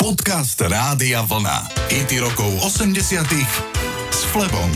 Podcast Rádia Vlna. IT rokov 80 s Flebom.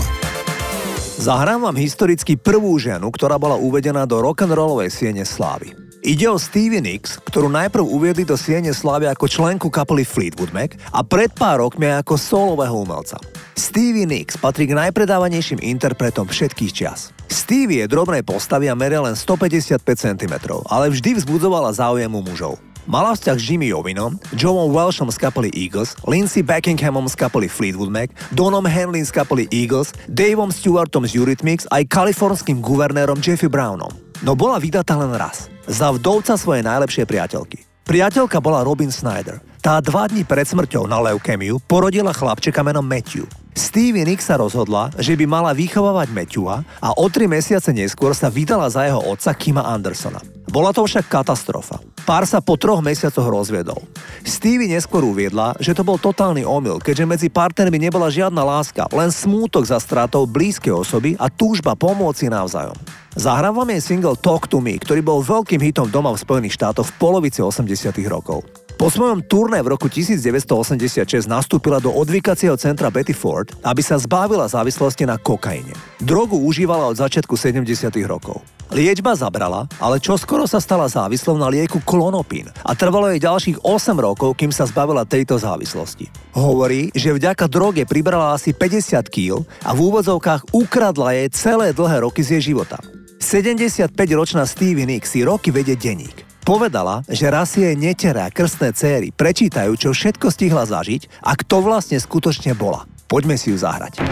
Zahrám vám historicky prvú ženu, ktorá bola uvedená do rock'n'rollovej siene slávy. Ide o Stevie Nicks, ktorú najprv uviedli do siene slávy ako členku kapely Fleetwood Mac a pred pár rokmi ako solového umelca. Stevie Nicks patrí k najpredávanejším interpretom všetkých čias. Stevie je drobnej postavy a meria len 155 cm, ale vždy vzbudzovala záujem u mužov. Mala vzťah s Jimmy Jovinom, Joeom Welshom z kapely Eagles, Lindsey Buckinghamom z kapely Fleetwood Mac, Donom Henley z kapely Eagles, Daveom Stewartom z Eurythmics aj kalifornským guvernérom Jeffy Brownom. No bola vydatá len raz. Za vdovca svojej najlepšej priateľky. Priateľka bola Robin Snyder. Tá dva dní pred smrťou na leukemiu porodila chlapčeka menom Matthew. Stevie Nicks sa rozhodla, že by mala vychovávať Matthewa a o tri mesiace neskôr sa vydala za jeho otca Kima Andersona. Bola to však katastrofa. Pár sa po troch mesiacoch rozviedol. Stevie neskôr uviedla, že to bol totálny omyl, keďže medzi partnermi nebola žiadna láska, len smútok za stratou blízkej osoby a túžba pomôcť si navzájom. Zahrám vám jej single Talk to Me, ktorý bol veľkým hitom doma v Spojených štátoch v polovici 80 rokov. Po svojom turné v roku 1986 nastúpila do odvykacieho centra Betty Ford, aby sa zbavila závislosti na kokaine. Drogu užívala od začiatku 70 rokov. Liečba zabrala, ale čo skoro sa stala závislou na lieku klonopín a trvalo jej ďalších 8 rokov, kým sa zbavila tejto závislosti. Hovorí, že vďaka droge pribrala asi 50 kg a v úvodzovkách ukradla jej celé dlhé roky z jej života. 75-ročná Stevie Nicks si roky vedie denník. Povedala, že raz jej netere a krstné céry prečítajú, čo všetko stihla zažiť a kto vlastne skutočne bola. Poďme si ju zahrať.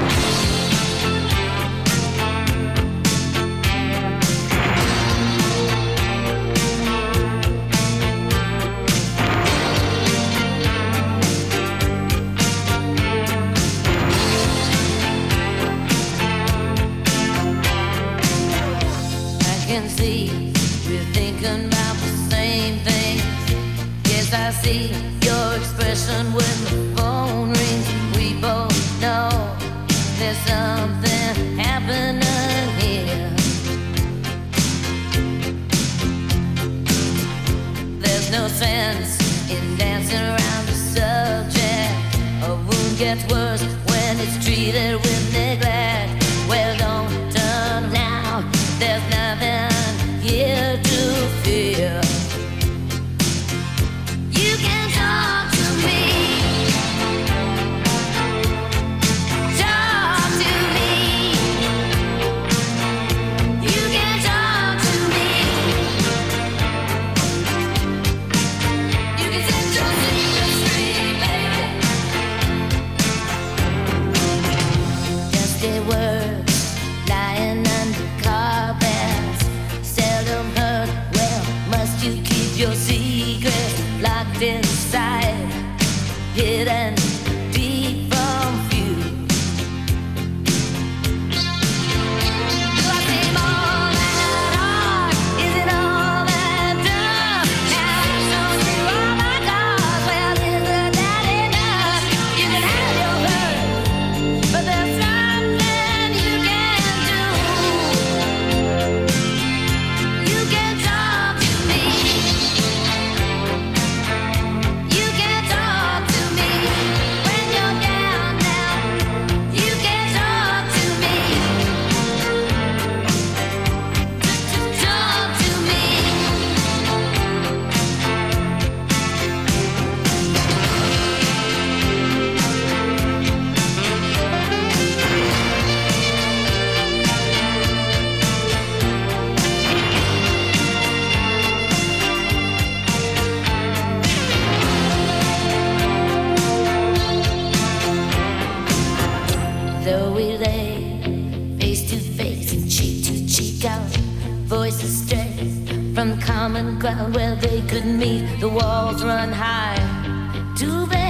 gets worse when it's treated with your secrets locked inside, hidden. astray from common ground where they could meet. The walls run high. Too bad.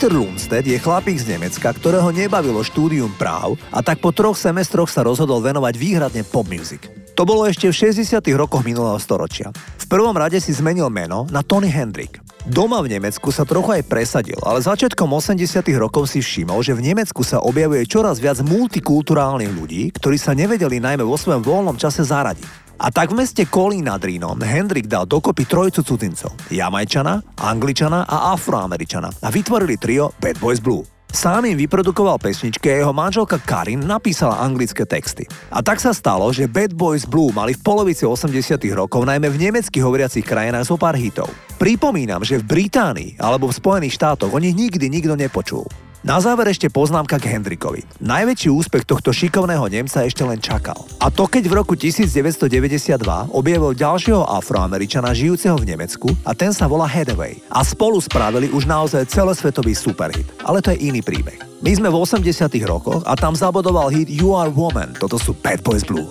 Dieter Lundstedt je chlapík z Nemecka, ktorého nebavilo štúdium práv a tak po troch semestroch sa rozhodol venovať výhradne pop music. To bolo ešte v 60. rokoch minulého storočia. V prvom rade si zmenil meno na Tony Hendrik. Doma v Nemecku sa trochu aj presadil, ale začiatkom 80. rokov si všimol, že v Nemecku sa objavuje čoraz viac multikulturálnych ľudí, ktorí sa nevedeli najmä vo svojom voľnom čase zaradiť. A tak v meste Kolín nad Rínom Hendrik dal dokopy trojcu cudzincov. Jamajčana, Angličana a Afroameričana a vytvorili trio Bad Boys Blue. Sám im vyprodukoval pesničky a jeho manželka Karin napísala anglické texty. A tak sa stalo, že Bad Boys Blue mali v polovici 80 rokov najmä v nemecky hovoriacich krajinách zo pár hitov. Pripomínam, že v Británii alebo v Spojených štátoch o nich nikdy nikto nepočul. Na záver ešte poznámka k Hendrikovi. Najväčší úspech tohto šikovného Nemca ešte len čakal. A to keď v roku 1992 objavil ďalšieho afroameričana žijúceho v Nemecku a ten sa volá Hathaway. A spolu spravili už naozaj celosvetový superhit. Ale to je iný príbeh. My sme v 80 rokoch a tam zabodoval hit You Are Woman. Toto sú Bad Boys Blue.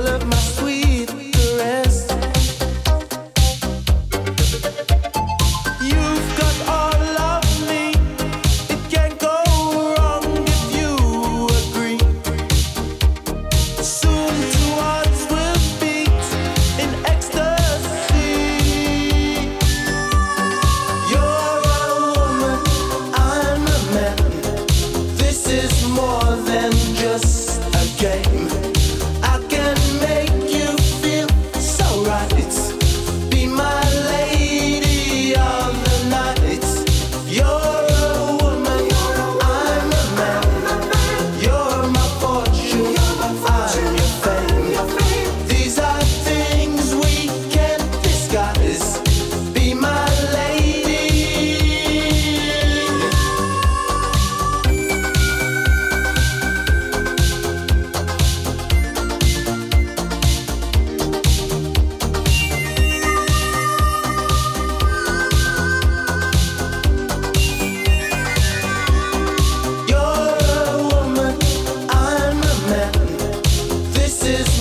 all of my sweet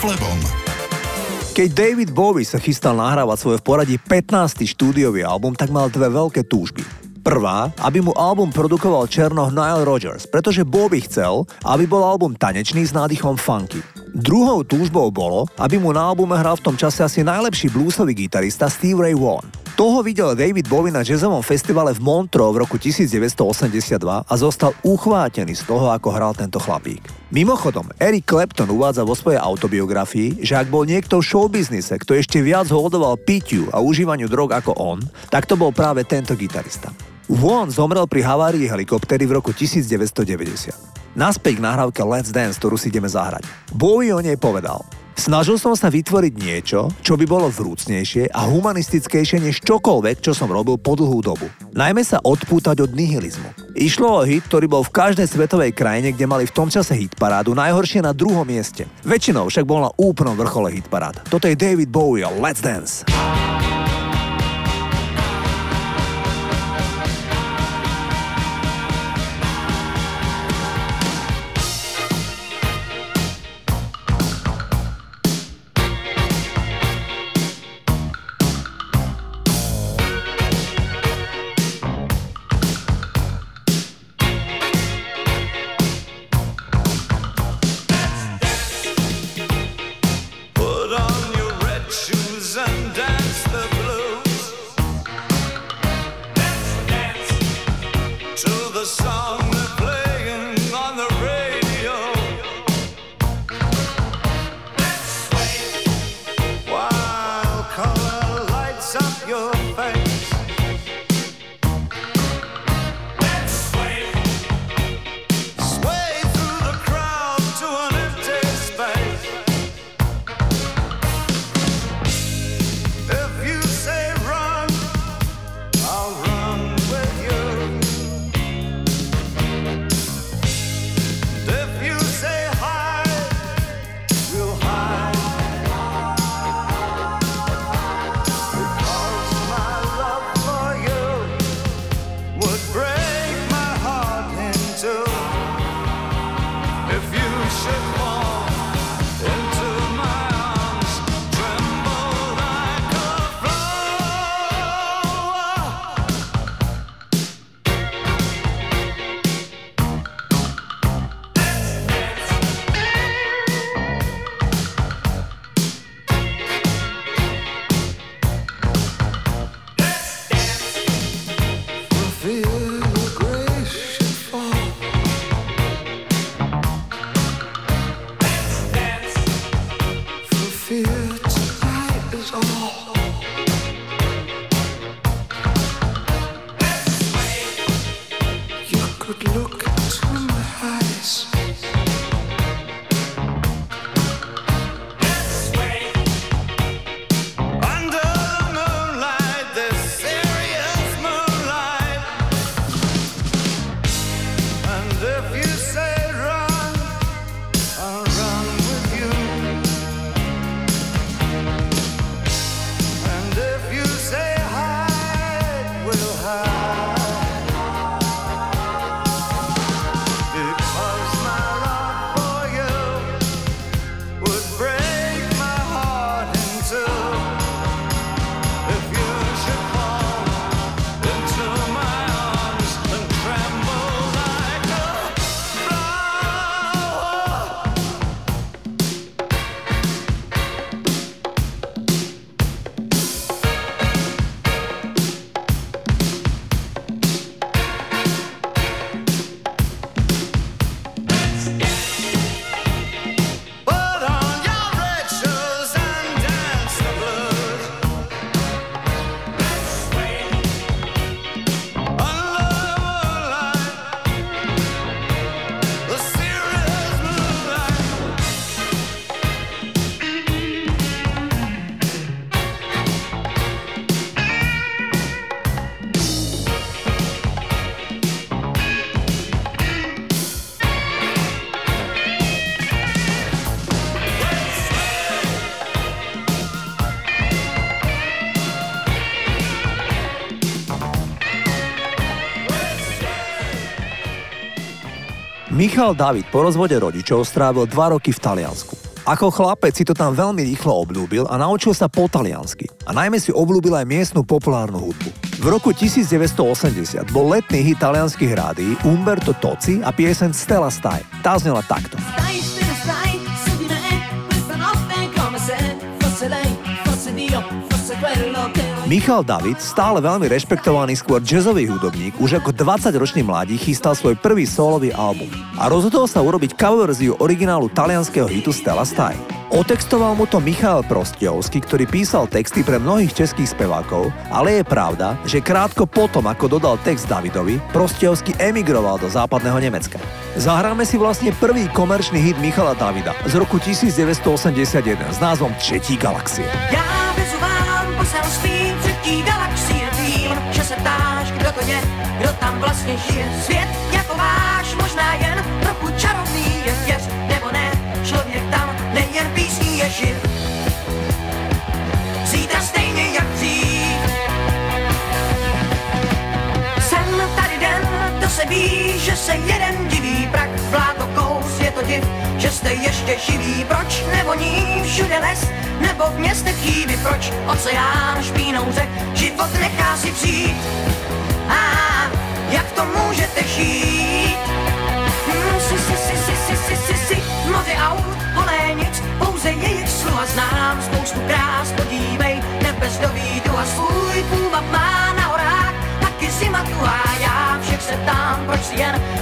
Flebom. Keď David Bowie sa chystal nahrávať svoje v poradí 15. štúdiový album, tak mal dve veľké túžby. Prvá, aby mu album produkoval Černoh Nile Rodgers, pretože Bobby chcel, aby bol album tanečný s nádychom funky. Druhou túžbou bolo, aby mu na albume hral v tom čase asi najlepší bluesový gitarista Steve Ray Vaughan. Toho videl David Bowie na jazzovom festivale v Montreux v roku 1982 a zostal uchvátený z toho, ako hral tento chlapík. Mimochodom, Eric Clapton uvádza vo svojej autobiografii, že ak bol niekto v showbiznise, kto ešte viac holdoval pitiu a užívaniu drog ako on, tak to bol práve tento gitarista. Won zomrel pri havárii helikoptery v roku 1990. Naspäť k nahrávke Let's Dance, ktorú si ideme zahrať. Bowie o nej povedal – Snažil som sa vytvoriť niečo, čo by bolo vrúcnejšie a humanistickejšie než čokoľvek, čo som robil po dlhú dobu. Najmä sa odpútať od nihilizmu. Išlo o hit, ktorý bol v každej svetovej krajine, kde mali v tom čase hitparádu, najhoršie na druhom mieste. Väčšinou však bol na úplnom vrchole hitparád. Toto je David Bowie Let's Dance. Michal David po rozvode rodičov strávil dva roky v Taliansku. Ako chlapec si to tam veľmi rýchlo obľúbil a naučil sa po taliansky. A najmä si obľúbil aj miestnu populárnu hudbu. V roku 1980 bol letný hit talianských rádií Umberto Toci a piesen Stella Stai. Tá znela takto. Stai, Michal David, stále veľmi rešpektovaný skôr jazzový hudobník, už ako 20-ročný mladí chystal svoj prvý solový album a rozhodol sa urobiť cover verziu originálu talianského hitu Stella Style. Otextoval mu to Michal Prostiovský, ktorý písal texty pre mnohých českých spevákov, ale je pravda, že krátko potom, ako dodal text Davidovi, Prostiovský emigroval do západného Nemecka. Zahráme si vlastne prvý komerčný hit Michala Davida z roku 1981 s názvom Třetí galaxie. Já poselství třetí galaxie Vím, že se ptáš, kdo to je, kdo tam vlastně žije. Svět jako váš, možná jen trochu čarovný je věř Nebo ne, člověk tam nejen písní je živ. Zítra stejně jak dřív. Jsem tady den, to se ví, že se jeden diví Prak, vláto, div, že jste ještě živí Proč nevoní všude les, nebo v městech chýby? Proč oceán špínou řek, život nechá si přijít? A jak to můžete žít? Hmm, si, si, si, si, si, si, si, si, moře aut, holé nic, pouze jejich slova znám. Spoustu krás, podívej, nebe do výdu a svůj půvab má na horách. Taky zima tu a já všech se tam, proč si jen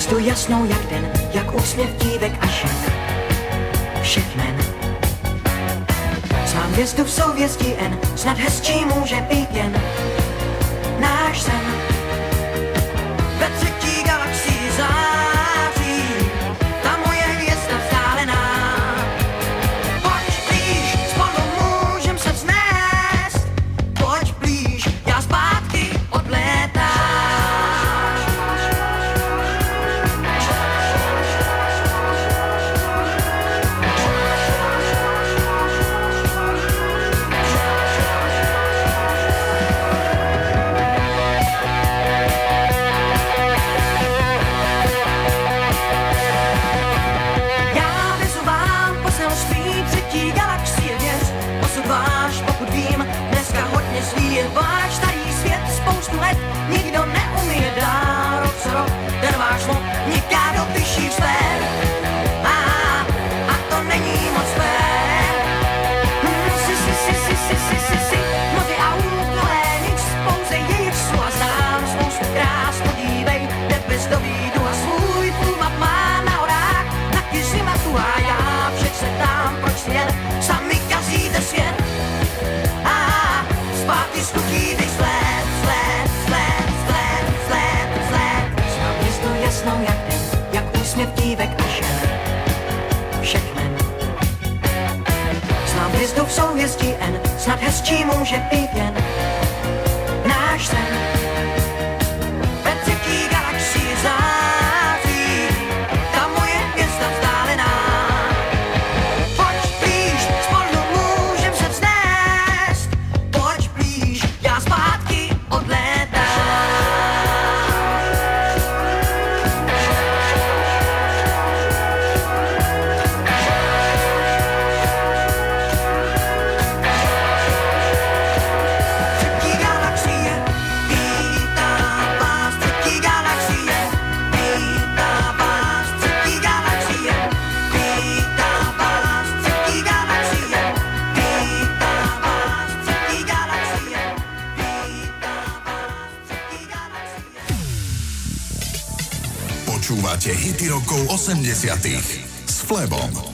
hvězdu jasnou jak den, jak úsměv dívek a žen. Všech men. Svá hvězdu v souvězdí N, snad hezčí může být jen Nadhesčí může být. 80 s Flebom.